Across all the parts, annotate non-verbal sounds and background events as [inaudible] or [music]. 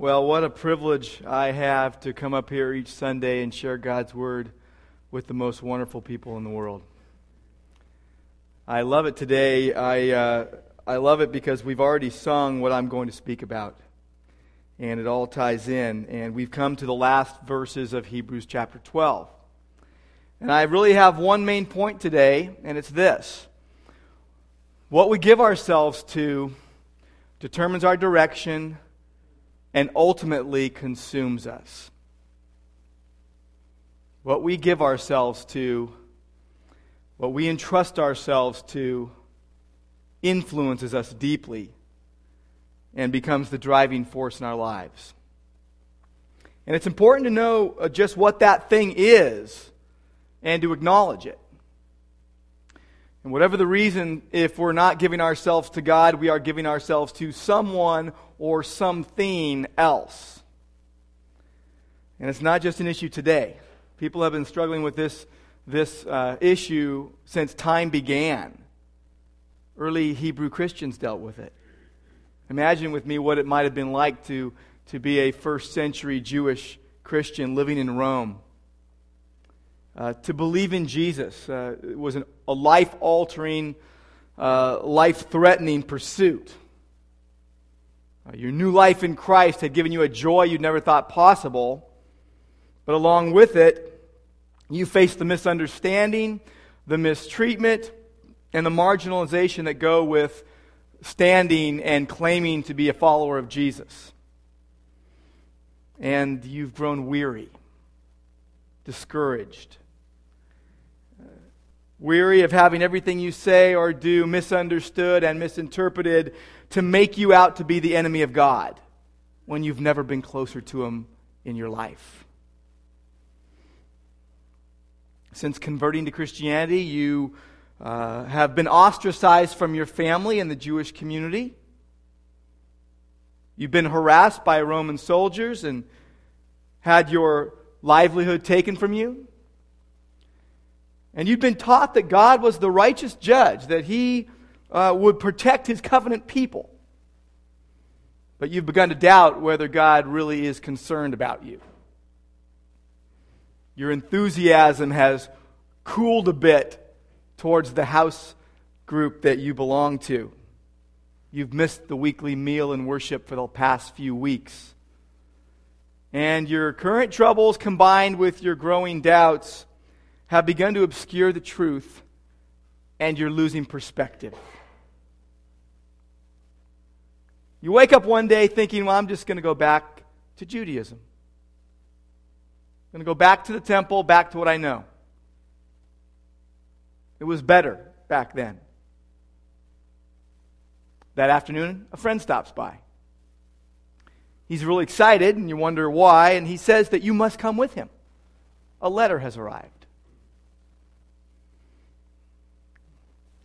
Well, what a privilege I have to come up here each Sunday and share God's Word with the most wonderful people in the world. I love it today. I, uh, I love it because we've already sung what I'm going to speak about. And it all ties in. And we've come to the last verses of Hebrews chapter 12. And I really have one main point today, and it's this what we give ourselves to determines our direction and ultimately consumes us. What we give ourselves to, what we entrust ourselves to, influences us deeply and becomes the driving force in our lives. And it's important to know uh, just what that thing is and to acknowledge it. And whatever the reason, if we're not giving ourselves to God, we are giving ourselves to someone or something else. And it's not just an issue today. People have been struggling with this, this uh, issue since time began. Early Hebrew Christians dealt with it. Imagine with me what it might have been like to, to be a first century Jewish Christian living in Rome. Uh, to believe in Jesus uh, was an, a life altering, uh, life threatening pursuit. Uh, your new life in Christ had given you a joy you'd never thought possible, but along with it, you faced the misunderstanding, the mistreatment, and the marginalization that go with standing and claiming to be a follower of Jesus. And you've grown weary, discouraged, weary of having everything you say or do misunderstood and misinterpreted to make you out to be the enemy of God when you've never been closer to Him in your life. Since converting to Christianity, you uh, have been ostracized from your family and the Jewish community. You've been harassed by Roman soldiers and had your livelihood taken from you. And you've been taught that God was the righteous judge, that He uh, would protect His covenant people. But you've begun to doubt whether God really is concerned about you. Your enthusiasm has cooled a bit towards the house group that you belong to. You've missed the weekly meal and worship for the past few weeks. And your current troubles combined with your growing doubts have begun to obscure the truth, and you're losing perspective. You wake up one day thinking, well, I'm just going to go back to Judaism. I'm going to go back to the temple, back to what I know. It was better back then. That afternoon, a friend stops by. He's really excited, and you wonder why, and he says that you must come with him. A letter has arrived.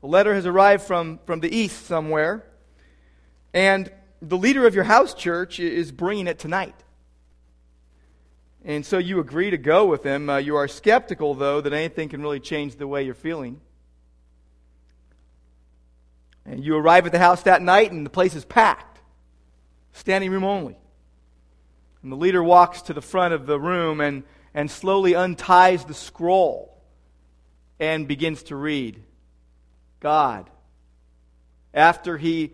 A letter has arrived from, from the east somewhere, and the leader of your house church is bringing it tonight. And so you agree to go with him. Uh, you are skeptical, though, that anything can really change the way you're feeling. And you arrive at the house that night, and the place is packed, standing room only. And the leader walks to the front of the room and, and slowly unties the scroll and begins to read. God. After he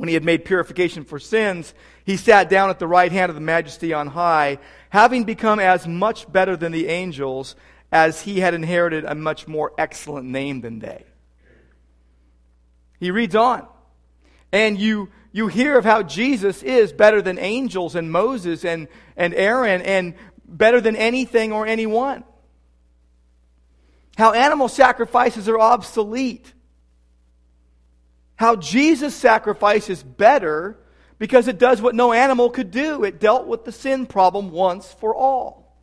When he had made purification for sins, he sat down at the right hand of the majesty on high, having become as much better than the angels as he had inherited a much more excellent name than they. He reads on. And you, you hear of how Jesus is better than angels and Moses and, and Aaron and better than anything or anyone. How animal sacrifices are obsolete how Jesus' sacrifice is better because it does what no animal could do. It dealt with the sin problem once for all.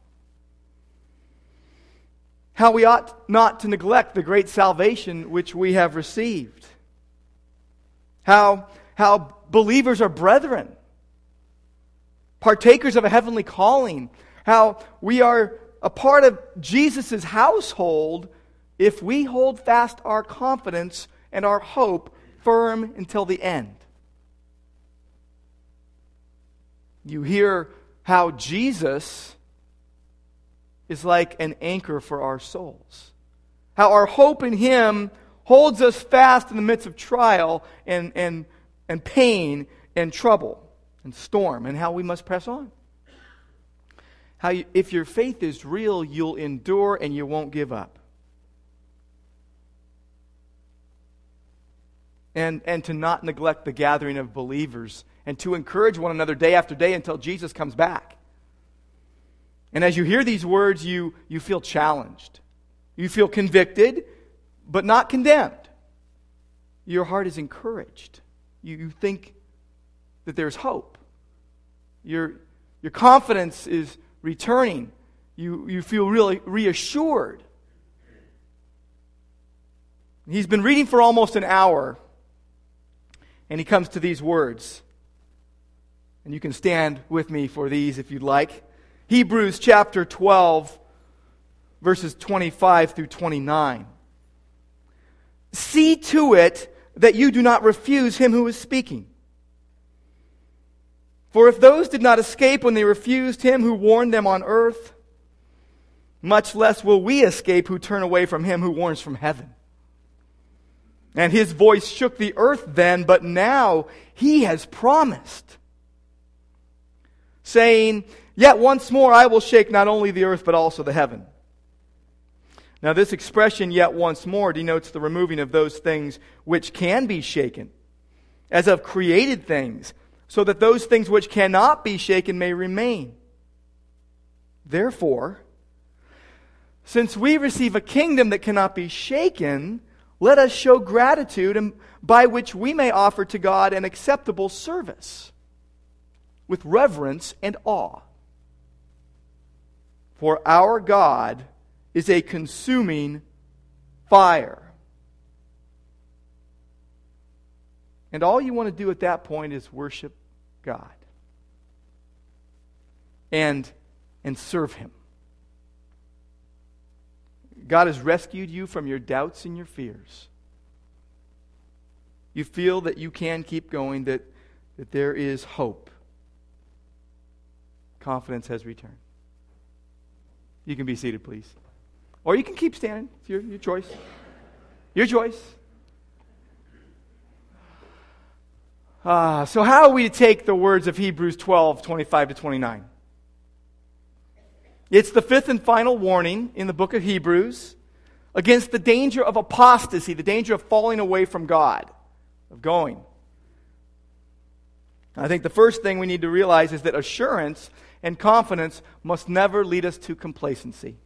How we ought not to neglect the great salvation which we have received. How, how believers are brethren, partakers of a heavenly calling. How we are a part of Jesus' household if we hold fast our confidence and our hope firm until the end. You hear how Jesus is like an anchor for our souls. How our hope in Him holds us fast in the midst of trial and, and, and pain and trouble and storm, and how we must press on. How you, if your faith is real, you'll endure and you won't give up. And, and to not neglect the gathering of believers and to encourage one another day after day until Jesus comes back. And as you hear these words, you, you feel challenged. You feel convicted, but not condemned. Your heart is encouraged. You, you think that there's hope. Your, your confidence is returning. You, you feel really reassured. He's been reading for almost an hour, and he comes to these words. And you can stand with me for these if you'd like. Hebrews chapter 12, verses 25 through 29. See to it that you do not refuse him who is speaking. For if those did not escape when they refused him who warned them on earth, much less will we escape who turn away from him who warns from heaven. And his voice shook the earth then, but now he has promised, saying, Yet once more I will shake not only the earth, but also the heaven. Now, this expression, yet once more, denotes the removing of those things which can be shaken, as of created things, so that those things which cannot be shaken may remain. Therefore, since we receive a kingdom that cannot be shaken, let us show gratitude and by which we may offer to God an acceptable service with reverence and awe. For our God is a consuming fire. And all you want to do at that point is worship God and, and serve Him. God has rescued you from your doubts and your fears. You feel that you can keep going, that, that there is hope. Confidence has returned. You can be seated, please. Or you can keep standing. It's your, your choice. Your choice. Uh, so, how are we to take the words of Hebrews 12, 25 to 29? It's the fifth and final warning in the book of Hebrews against the danger of apostasy, the danger of falling away from God, of going. I think the first thing we need to realize is that assurance and confidence must never lead us to complacency.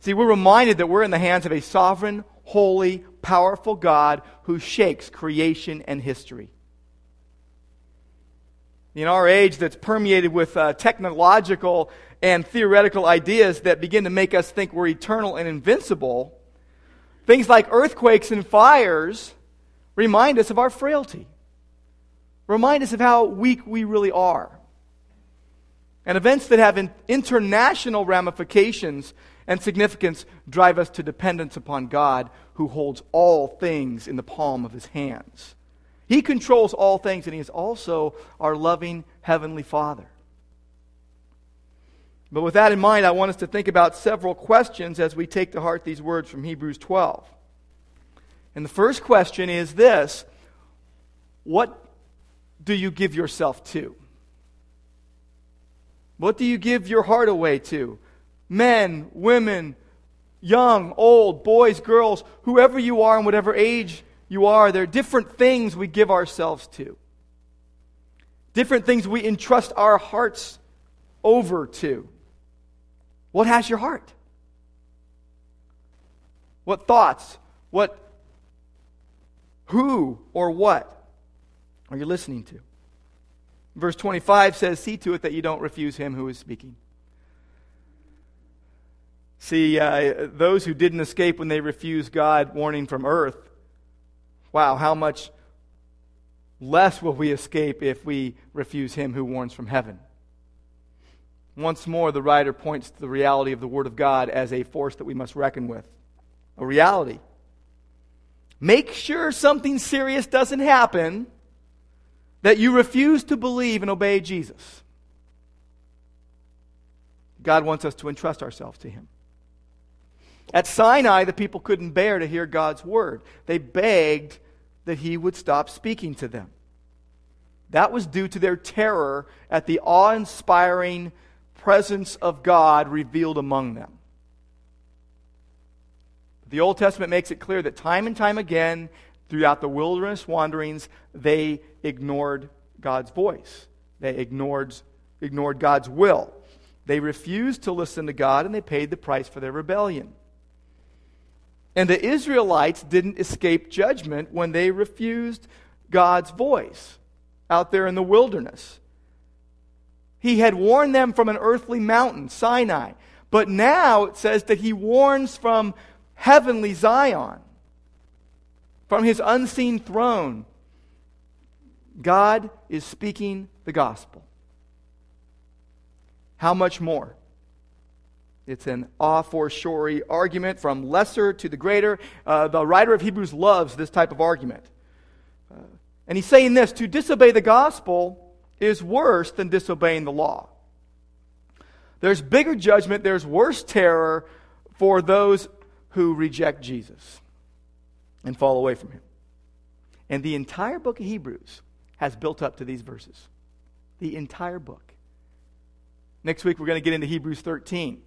See, we're reminded that we're in the hands of a sovereign, holy, powerful God who shakes creation and history. In our age that's permeated with uh, technological and theoretical ideas that begin to make us think we're eternal and invincible, things like earthquakes and fires remind us of our frailty, remind us of how weak we really are. And events that have international ramifications and significance drive us to dependence upon God, who holds all things in the palm of his hands. He controls all things, and he is also our loving Heavenly Father. But with that in mind, I want us to think about several questions as we take to heart these words from Hebrews 12. And the first question is this What do you give yourself to? What do you give your heart away to? Men, women, young, old, boys, girls, whoever you are and whatever age you are, there are different things we give ourselves to. Different things we entrust our hearts over to. What has your heart? What thoughts? What, who, or what are you listening to? Verse 25 says, See to it that you don't refuse him who is speaking. See, uh, those who didn't escape when they refused God warning from earth, wow, how much less will we escape if we refuse him who warns from heaven. Once more, the writer points to the reality of the Word of God as a force that we must reckon with. A reality. Make sure something serious doesn't happen that you refuse to believe and obey Jesus. God wants us to entrust ourselves to Him. At Sinai, the people couldn't bear to hear God's word. They begged that He would stop speaking to them. That was due to their terror at the awe inspiring presence of God revealed among them. The Old Testament makes it clear that time and time again, throughout the wilderness wanderings, they ignored God's voice. They ignored, ignored God's will. They refused to listen to God and they paid the price for their rebellion. And the Israelites didn't escape judgment when they refused God's voice out there in the wilderness. He had warned them from an earthly mountain, Sinai. But now it says that he warns from heavenly Zion, from his unseen throne. God is speaking the gospel. How much more? It's an a fortiori argument from lesser to the greater. Uh, the writer of Hebrews loves this type of argument. Uh, and he's saying this to disobey the gospel is worse than disobeying the law. There's bigger judgment, there's worse terror for those who reject Jesus and fall away from him. And the entire book of Hebrews has built up to these verses. The entire book. Next week, we're going to get into Hebrews 13.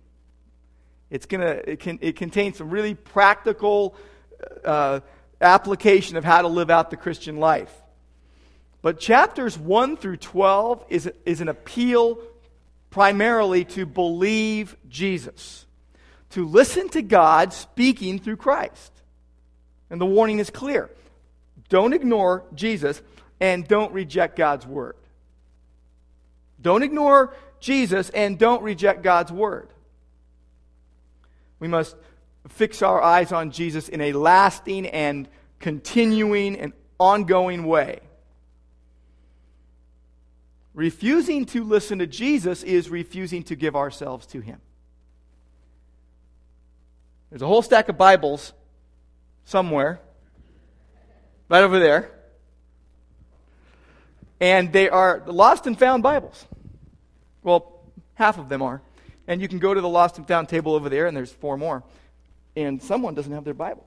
It's to, it, can, it contains some really practical uh, application of how to live out the Christian life. But chapters 1 through 12 is, is an appeal primarily to believe Jesus, to listen to God speaking through Christ. And the warning is clear don't ignore Jesus and don't reject God's word. Don't ignore Jesus and don't reject God's word. We must fix our eyes on Jesus in a lasting and continuing and ongoing way. Refusing to listen to Jesus is refusing to give ourselves to Him. There's a whole stack of Bibles somewhere, right over there. And they are lost and found Bibles. Well, half of them are. And you can go to the lost and found table over there, and there's four more. And someone doesn't have their Bible.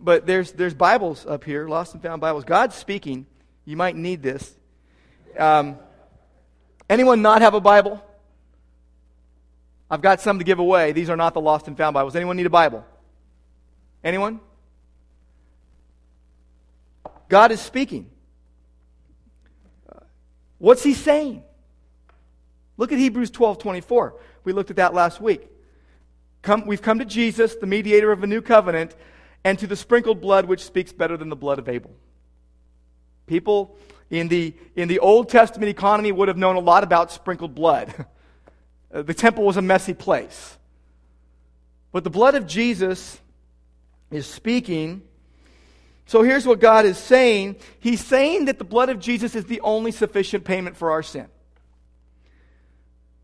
but there's, there's Bibles up here, lost and found Bibles. God's speaking. You might need this. Um, anyone not have a Bible? I've got some to give away. These are not the lost and found Bibles. Anyone need a Bible? Anyone? God is speaking. What's he saying? Look at Hebrews 12 24. We looked at that last week. Come, we've come to Jesus, the mediator of a new covenant, and to the sprinkled blood which speaks better than the blood of Abel. People in the, in the Old Testament economy would have known a lot about sprinkled blood. [laughs] Uh, the temple was a messy place. But the blood of Jesus is speaking. So here's what God is saying He's saying that the blood of Jesus is the only sufficient payment for our sin.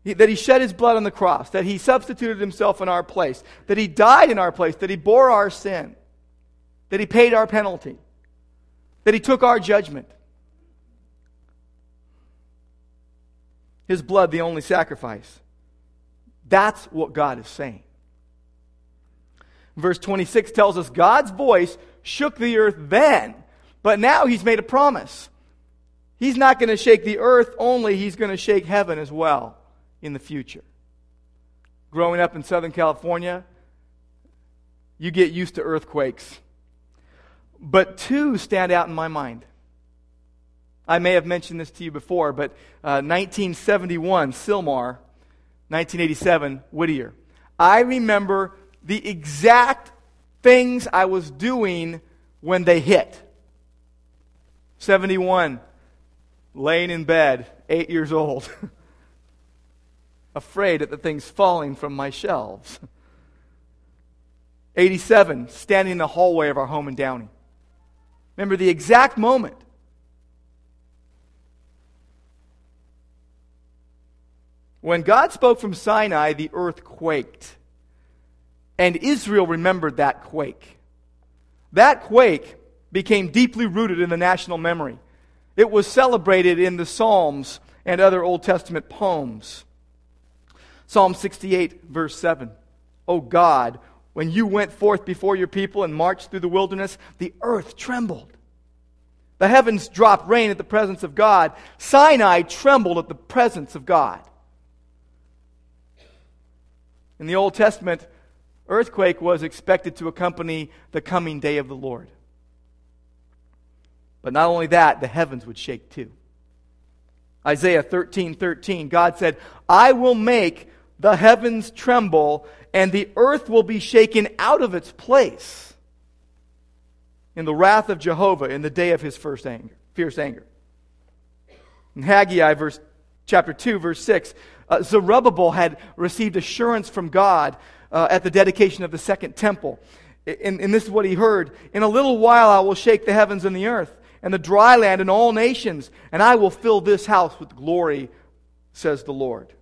That He shed His blood on the cross, that He substituted Himself in our place, that He died in our place, that He bore our sin, that He paid our penalty, that He took our judgment. His blood the only sacrifice. That's what God is saying. Verse 26 tells us God's voice shook the earth then, but now he's made a promise. He's not going to shake the earth only, he's going to shake heaven as well in the future. Growing up in Southern California, you get used to earthquakes. But two stand out in my mind. I may have mentioned this to you before, but uh, 1971, Sylmar, 1987, Whittier. I remember the exact things I was doing when they hit. 71, laying in bed, eight years old, [laughs] afraid that the thing's falling from my shelves. 87, standing in the hallway of our home in Downey. Remember the exact moment. When God spoke from Sinai, the earth quaked. And Israel remembered that quake. That quake became deeply rooted in the national memory. It was celebrated in the Psalms and other Old Testament poems. Psalm 68, verse 7. O God, when you went forth before your people and marched through the wilderness, the earth trembled. The heavens dropped rain at the presence of God. Sinai trembled at the presence of God. In the Old Testament, earthquake was expected to accompany the coming day of the Lord. But not only that, the heavens would shake too. Isaiah 13 13, God said, I will make the heavens tremble, and the earth will be shaken out of its place in the wrath of Jehovah in the day of his first anger, fierce anger. In Haggai, verse, chapter 2, verse 6, uh, Zerubbabel had received assurance from God uh, at the dedication of the second temple. And, and this is what he heard In a little while I will shake the heavens and the earth, and the dry land and all nations, and I will fill this house with glory, says the Lord.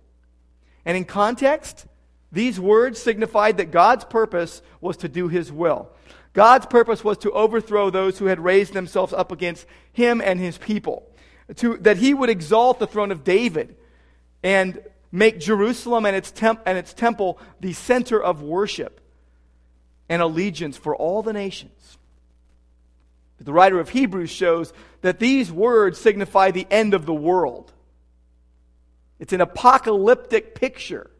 And in context, these words signified that God's purpose was to do his will. God's purpose was to overthrow those who had raised themselves up against him and his people. To, that he would exalt the throne of David and make Jerusalem and its, temp, and its temple the center of worship and allegiance for all the nations. But the writer of Hebrews shows that these words signify the end of the world. It's an apocalyptic picture.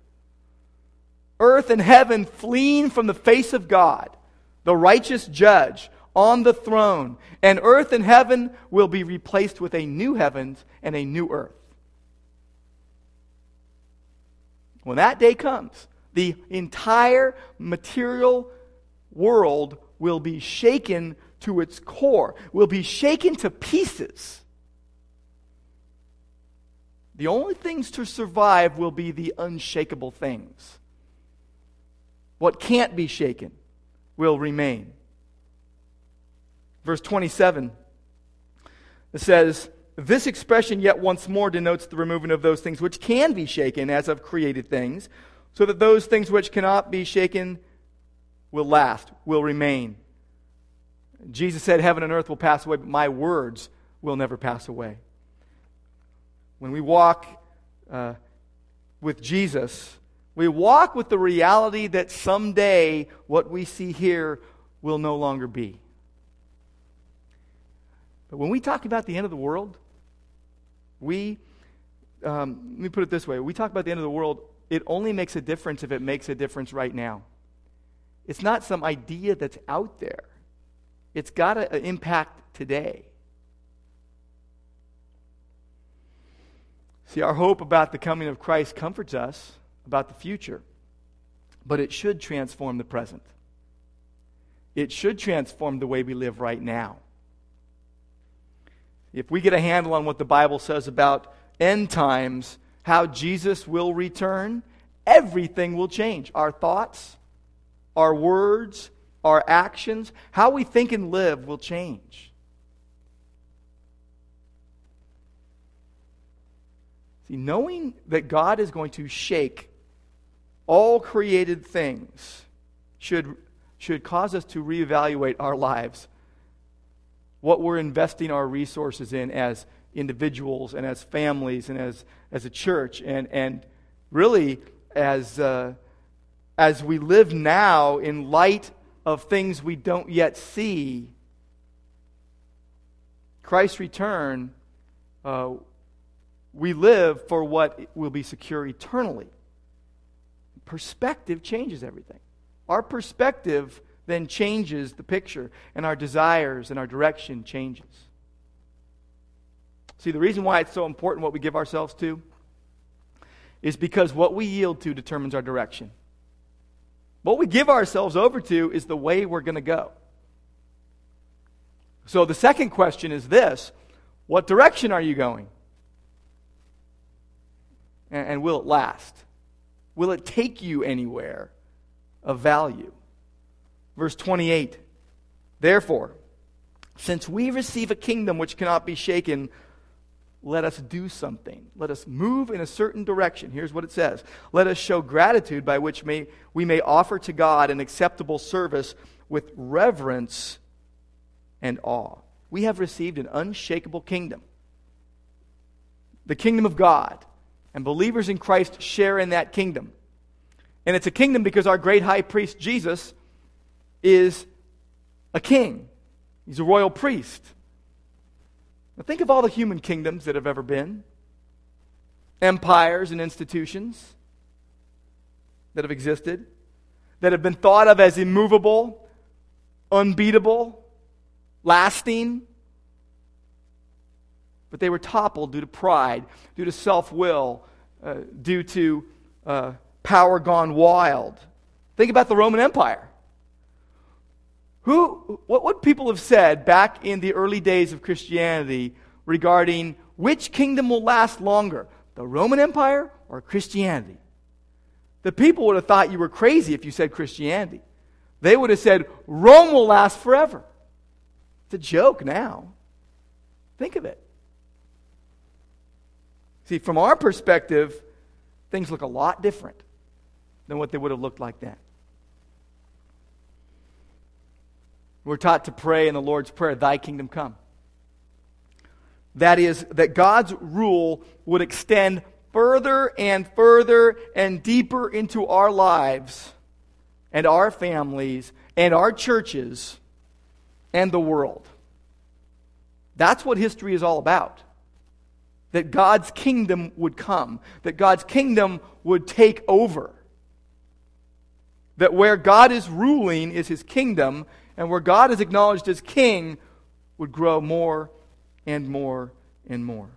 Earth and heaven fleeing from the face of God, the righteous judge on the throne, and earth and heaven will be replaced with a new heavens and a new earth. When that day comes, the entire material world will be shaken to its core, will be shaken to pieces. The only things to survive will be the unshakable things. What can't be shaken will remain. Verse 27 it says, This expression yet once more denotes the removing of those things which can be shaken as of created things, so that those things which cannot be shaken will last, will remain. Jesus said, Heaven and earth will pass away, but my words will never pass away. When we walk uh, with Jesus, we walk with the reality that someday what we see here will no longer be. But when we talk about the end of the world, we, um, let me put it this way we talk about the end of the world, it only makes a difference if it makes a difference right now. It's not some idea that's out there, it's got an impact today. See, our hope about the coming of Christ comforts us about the future, but it should transform the present. It should transform the way we live right now. If we get a handle on what the Bible says about end times, how Jesus will return, everything will change. Our thoughts, our words, our actions, how we think and live will change. See, knowing that God is going to shake all created things should, should cause us to reevaluate our lives, what we're investing our resources in as individuals and as families and as, as a church, and, and really as, uh, as we live now in light of things we don't yet see. Christ's return. Uh, we live for what will be secure eternally. Perspective changes everything. Our perspective then changes the picture, and our desires and our direction changes. See, the reason why it's so important what we give ourselves to is because what we yield to determines our direction. What we give ourselves over to is the way we're going to go. So the second question is this What direction are you going? And, and will it last? Will it take you anywhere of value? Verse 28 Therefore, since we receive a kingdom which cannot be shaken, let us do something. Let us move in a certain direction. Here's what it says Let us show gratitude by which may, we may offer to God an acceptable service with reverence and awe. We have received an unshakable kingdom, the kingdom of God. And believers in Christ share in that kingdom. And it's a kingdom because our great high priest, Jesus, is a king, he's a royal priest. Now, think of all the human kingdoms that have ever been empires and institutions that have existed, that have been thought of as immovable, unbeatable, lasting. But they were toppled due to pride, due to self will, uh, due to uh, power gone wild. Think about the Roman Empire. Who, what would people have said back in the early days of Christianity regarding which kingdom will last longer, the Roman Empire or Christianity? The people would have thought you were crazy if you said Christianity. They would have said Rome will last forever. It's a joke now. Think of it. See, from our perspective, things look a lot different than what they would have looked like then. We're taught to pray in the Lord's Prayer, Thy kingdom come. That is, that God's rule would extend further and further and deeper into our lives and our families and our churches and the world. That's what history is all about. That God's kingdom would come, that God's kingdom would take over. That where God is ruling is his kingdom, and where God is acknowledged as king would grow more and more and more.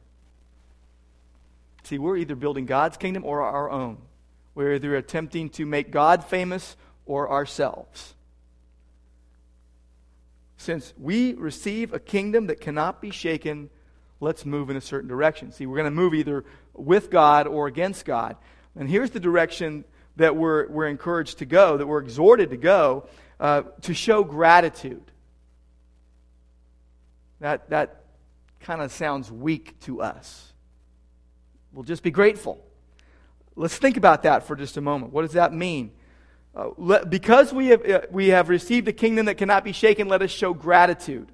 See, we're either building God's kingdom or our own. We're either attempting to make God famous or ourselves. Since we receive a kingdom that cannot be shaken, let's move in a certain direction. See, we're going to move either with God or against God. And here's the direction that we're, we're encouraged to go, that we're exhorted to go. Uh, to show gratitude. That, that kind of sounds weak to us. We'll just be grateful. Let's think about that for just a moment. What does that mean? Uh, let, because we have, uh, we have received a kingdom that cannot be shaken, let us show gratitude.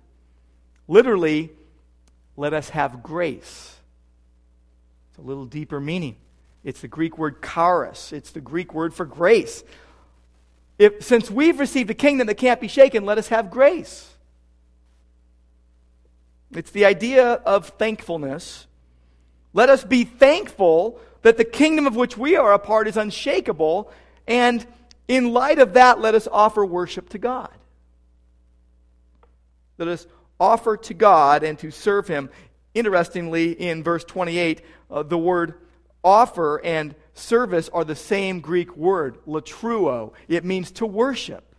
Literally, let us have grace. It's a little deeper meaning. It's the Greek word charis, it's the Greek word for grace. If, since we've received a kingdom that can't be shaken, let us have grace. It's the idea of thankfulness. Let us be thankful that the kingdom of which we are a part is unshakable, and in light of that, let us offer worship to God. Let us offer to God and to serve Him. Interestingly, in verse 28, uh, the word offer and service are the same Greek word, latreuo. It means to worship.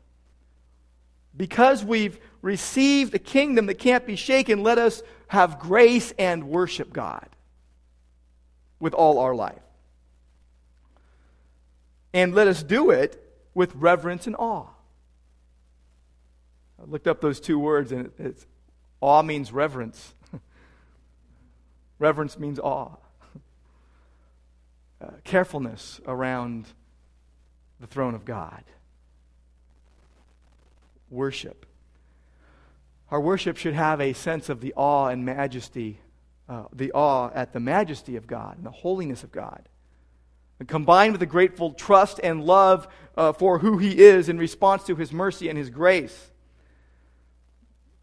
Because we've received a kingdom that can't be shaken, let us have grace and worship God with all our life. And let us do it with reverence and awe. I looked up those two words, and it's, awe means reverence. [laughs] reverence means awe uh, carefulness around the throne of God. Worship. Our worship should have a sense of the awe and majesty, uh, the awe at the majesty of God and the holiness of God. And combined with a grateful trust and love uh, for who He is in response to His mercy and His grace.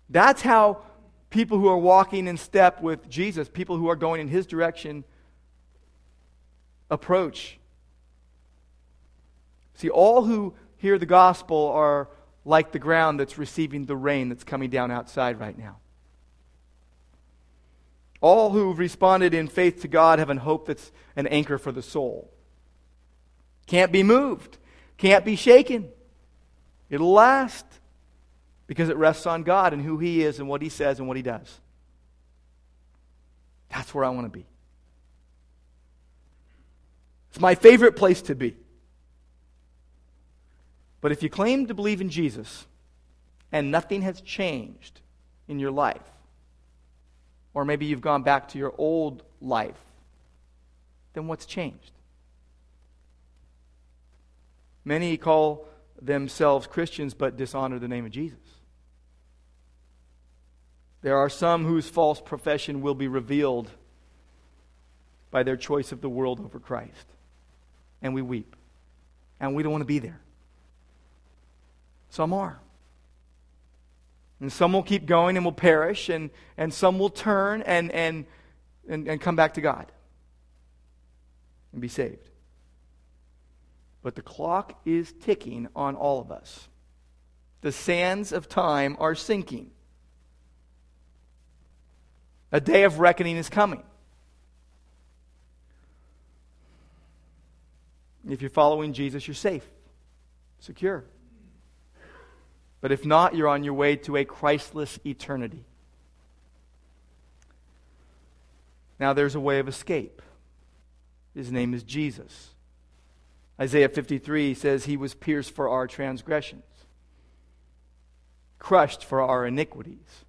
That's how people who are walking in step with Jesus, people who are going in His direction, approach. See, all who hear the gospel are like the ground that's receiving the rain that's coming down outside right now. All who've responded in faith to God have an hope that's an anchor for the soul. Can't be moved, can't be shaken. It'll last because it rests on God and who He is and what He says and what He does. That's where I want to be. It's my favorite place to be. But if you claim to believe in Jesus and nothing has changed in your life, or maybe you've gone back to your old life, then what's changed? Many call themselves Christians but dishonor the name of Jesus. There are some whose false profession will be revealed by their choice of the world over Christ. And we weep. And we don't want to be there. Some are. And some will keep going and will perish, and, and some will turn and, and, and, and come back to God and be saved. But the clock is ticking on all of us. The sands of time are sinking. A day of reckoning is coming. If you're following Jesus, you're safe, secure. But if not, you're on your way to a Christless eternity. Now, there's a way of escape. His name is Jesus. Isaiah 53 says, He was pierced for our transgressions, crushed for our iniquities.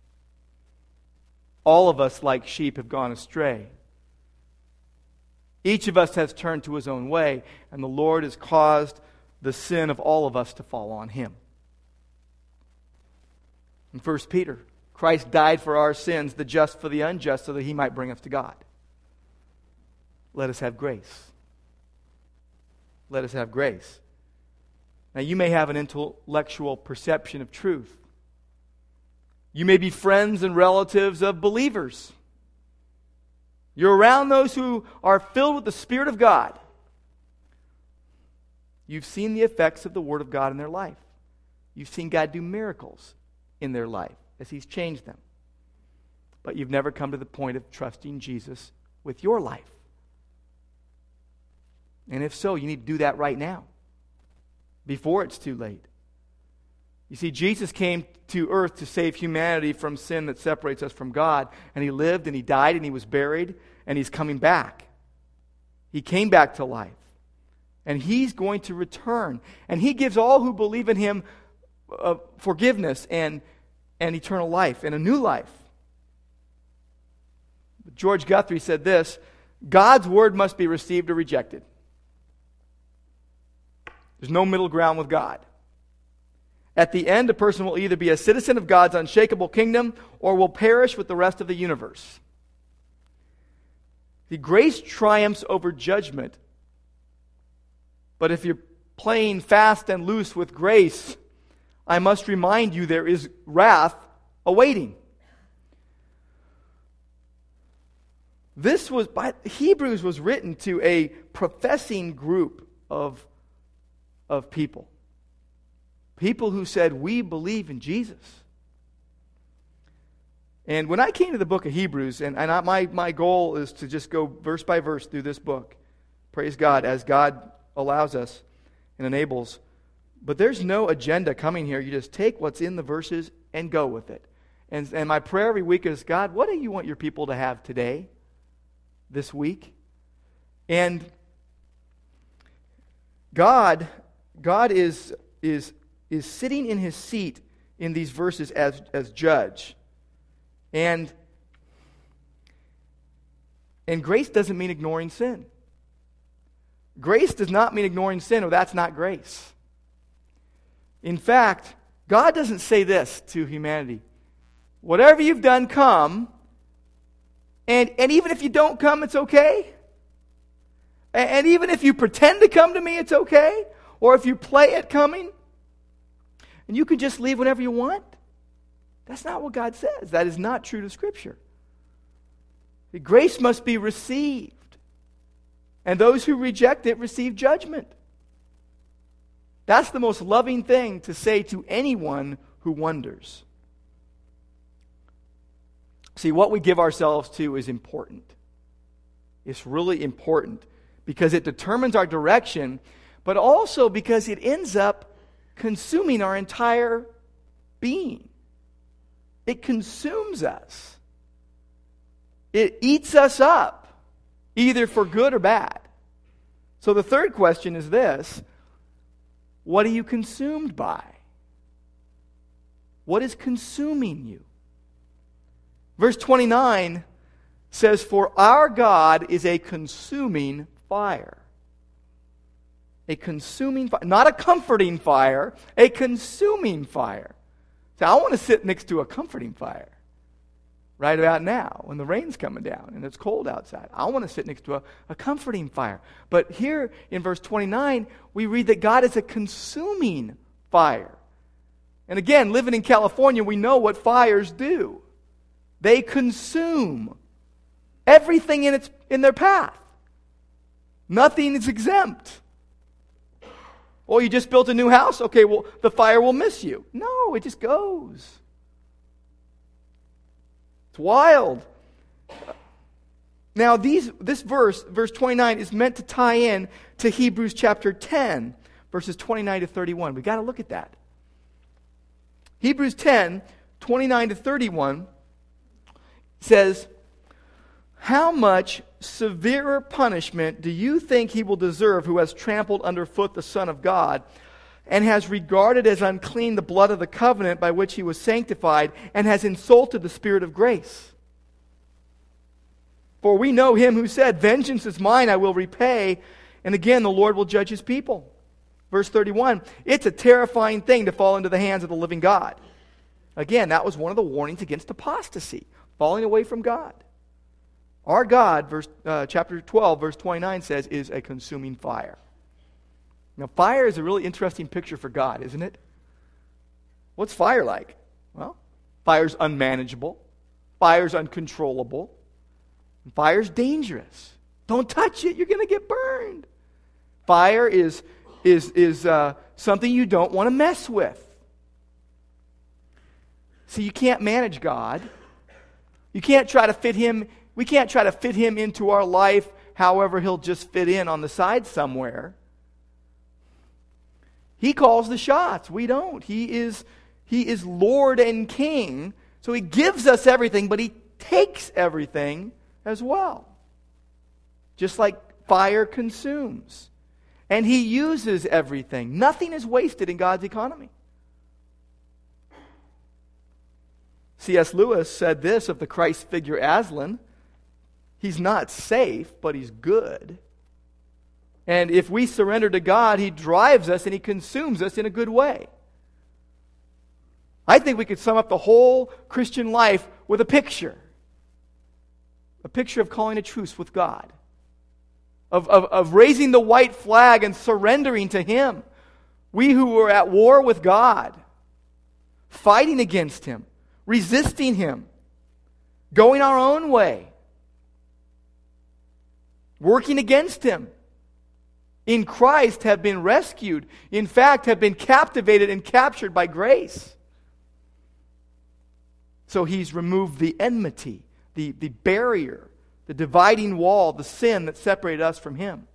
All of us, like sheep, have gone astray. Each of us has turned to his own way, and the Lord has caused the sin of all of us to fall on him. In 1 Peter, Christ died for our sins, the just for the unjust, so that he might bring us to God. Let us have grace. Let us have grace. Now, you may have an intellectual perception of truth. You may be friends and relatives of believers. You're around those who are filled with the Spirit of God. You've seen the effects of the Word of God in their life. You've seen God do miracles in their life as He's changed them. But you've never come to the point of trusting Jesus with your life. And if so, you need to do that right now, before it's too late. You see, Jesus came to earth to save humanity from sin that separates us from God. And He lived and He died and He was buried and He's coming back. He came back to life. And He's going to return. And He gives all who believe in Him uh, forgiveness and, and eternal life and a new life. George Guthrie said this God's word must be received or rejected. There's no middle ground with God. At the end, a person will either be a citizen of God's unshakable kingdom or will perish with the rest of the universe. The grace triumphs over judgment. But if you're playing fast and loose with grace, I must remind you there is wrath awaiting. This was by Hebrews was written to a professing group of, of people. People who said, We believe in Jesus. And when I came to the book of Hebrews, and, and I, my, my goal is to just go verse by verse through this book, praise God, as God allows us and enables. But there's no agenda coming here. You just take what's in the verses and go with it. And, and my prayer every week is God, what do you want your people to have today, this week? And God, God is, is is sitting in his seat in these verses as, as judge. And, and grace doesn't mean ignoring sin. Grace does not mean ignoring sin, or that's not grace. In fact, God doesn't say this to humanity whatever you've done, come. And, and even if you don't come, it's okay. And, and even if you pretend to come to me, it's okay. Or if you play at coming, and you can just leave whenever you want. That's not what God says. That is not true to Scripture. The grace must be received, and those who reject it receive judgment. That's the most loving thing to say to anyone who wonders. See, what we give ourselves to is important. It's really important because it determines our direction, but also because it ends up consuming our entire being. It consumes us, it eats us up, either for good or bad. So the third question is this What are you consumed by? What is consuming you? Verse 29 says, For our God is a consuming fire. A consuming fire. Not a comforting fire, a consuming fire. So I want to sit next to a comforting fire right about now when the rain's coming down and it's cold outside. I want to sit next to a, a comforting fire. But here in verse 29, we read that God is a consuming fire. And again, living in California, we know what fires do. They consume everything in, its, in their path. Nothing is exempt. Or you just built a new house? Okay, well, the fire will miss you. No, it just goes. It's wild. Now, these, this verse, verse 29, is meant to tie in to Hebrews chapter 10, verses 29 to 31. We've got to look at that. Hebrews 10, 29 to 31 says, How much severer punishment do you think he will deserve who has trampled underfoot the Son of God? and has regarded as unclean the blood of the covenant by which he was sanctified, and has insulted the Spirit of grace. For we know him who said, Vengeance is mine, I will repay. And again, the Lord will judge his people. Verse 31 It's a terrifying thing to fall into the hands of the living God. Again, that was one of the warnings against apostasy, falling away from God. Our God, verse, uh, chapter 12, verse 29 says, is a consuming fire. Now, fire is a really interesting picture for God, isn't it? What's fire like? Well, fire's unmanageable, fire's uncontrollable, fire's dangerous. Don't touch it, you're going to get burned. Fire is, is, is uh, something you don't want to mess with. See, you can't manage God. You can't try to fit him, we can't try to fit him into our life however he'll just fit in on the side somewhere. He calls the shots. We don't. He is, he is Lord and King. So he gives us everything, but he takes everything as well. Just like fire consumes. And he uses everything. Nothing is wasted in God's economy. C.S. Lewis said this of the Christ figure Aslan He's not safe, but he's good. And if we surrender to God, He drives us and He consumes us in a good way. I think we could sum up the whole Christian life with a picture a picture of calling a truce with God, of, of, of raising the white flag and surrendering to Him. We who were at war with God, fighting against Him, resisting Him, going our own way, working against Him in Christ have been rescued. In fact, have been captivated and captured by grace. So he's removed the enmity, the, the barrier, the dividing wall, the sin that separated us from him.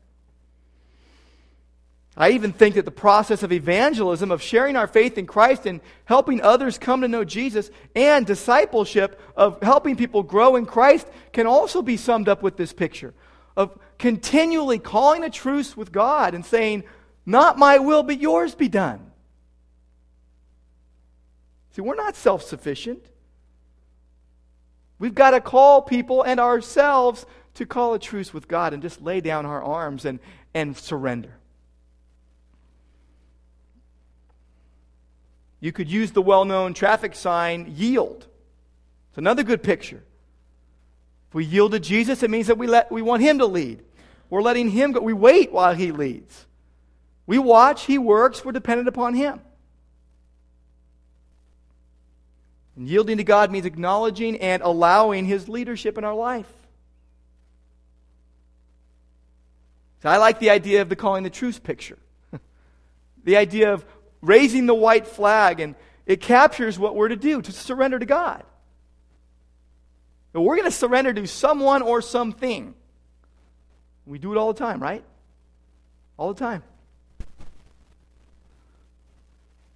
I even think that the process of evangelism, of sharing our faith in Christ and helping others come to know Jesus, and discipleship of helping people grow in Christ, can also be summed up with this picture of continually calling a truce with God and saying, Not my will, but yours be done. See, we're not self sufficient. We've got to call people and ourselves to call a truce with God and just lay down our arms and, and surrender. You could use the well known traffic sign, yield. It's another good picture. If we yield to Jesus, it means that we, let, we want Him to lead. We're letting Him go. We wait while He leads. We watch, He works, we're dependent upon Him. And yielding to God means acknowledging and allowing His leadership in our life. So I like the idea of the calling the truce picture. [laughs] the idea of raising the white flag, and it captures what we're to do to surrender to God. But we're going to surrender to someone or something. We do it all the time, right? All the time.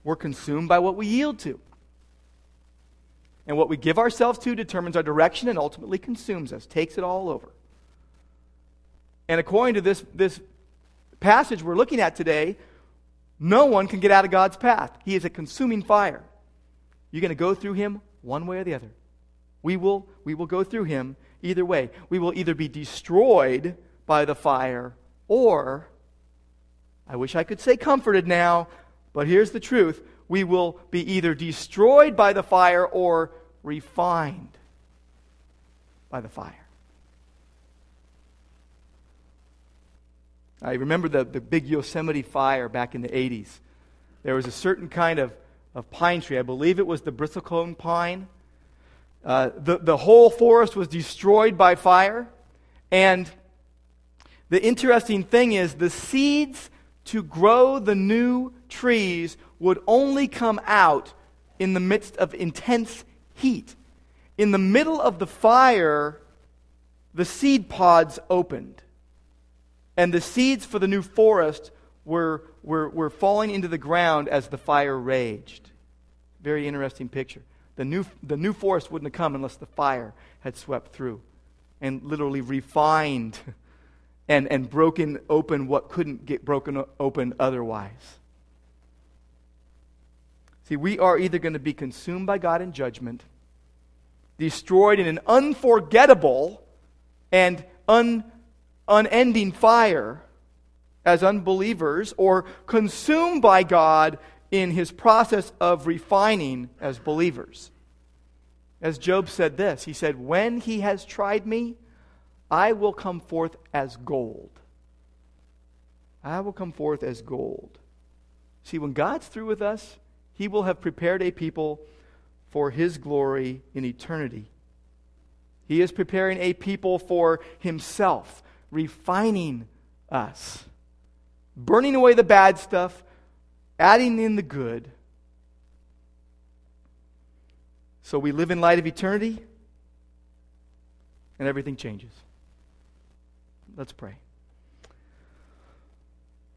We're consumed by what we yield to. And what we give ourselves to determines our direction and ultimately consumes us, takes it all over. And according to this, this passage we're looking at today, no one can get out of God's path. He is a consuming fire. You're going to go through him one way or the other. We will, we will go through him either way. We will either be destroyed by the fire or, I wish I could say comforted now, but here's the truth we will be either destroyed by the fire or refined by the fire. I remember the, the big Yosemite fire back in the 80s. There was a certain kind of, of pine tree. I believe it was the bristlecone pine. Uh, the, the whole forest was destroyed by fire. And the interesting thing is, the seeds to grow the new trees would only come out in the midst of intense heat. In the middle of the fire, the seed pods opened. And the seeds for the new forest were, were, were falling into the ground as the fire raged. Very interesting picture. The new, the new forest wouldn't have come unless the fire had swept through and literally refined [laughs] and, and broken open what couldn't get broken open otherwise. See, we are either going to be consumed by God in judgment, destroyed in an unforgettable and un, unending fire as unbelievers, or consumed by God in his process of refining as believers. As Job said this, he said, When he has tried me, I will come forth as gold. I will come forth as gold. See, when God's through with us, He will have prepared a people for His glory in eternity. He is preparing a people for Himself, refining us, burning away the bad stuff, adding in the good. So we live in light of eternity, and everything changes. Let's pray.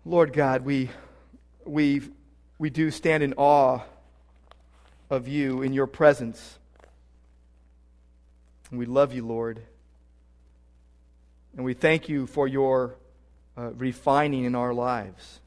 Lord God, we, we, we do stand in awe of you in your presence. And we love you, Lord. And we thank you for your uh, refining in our lives.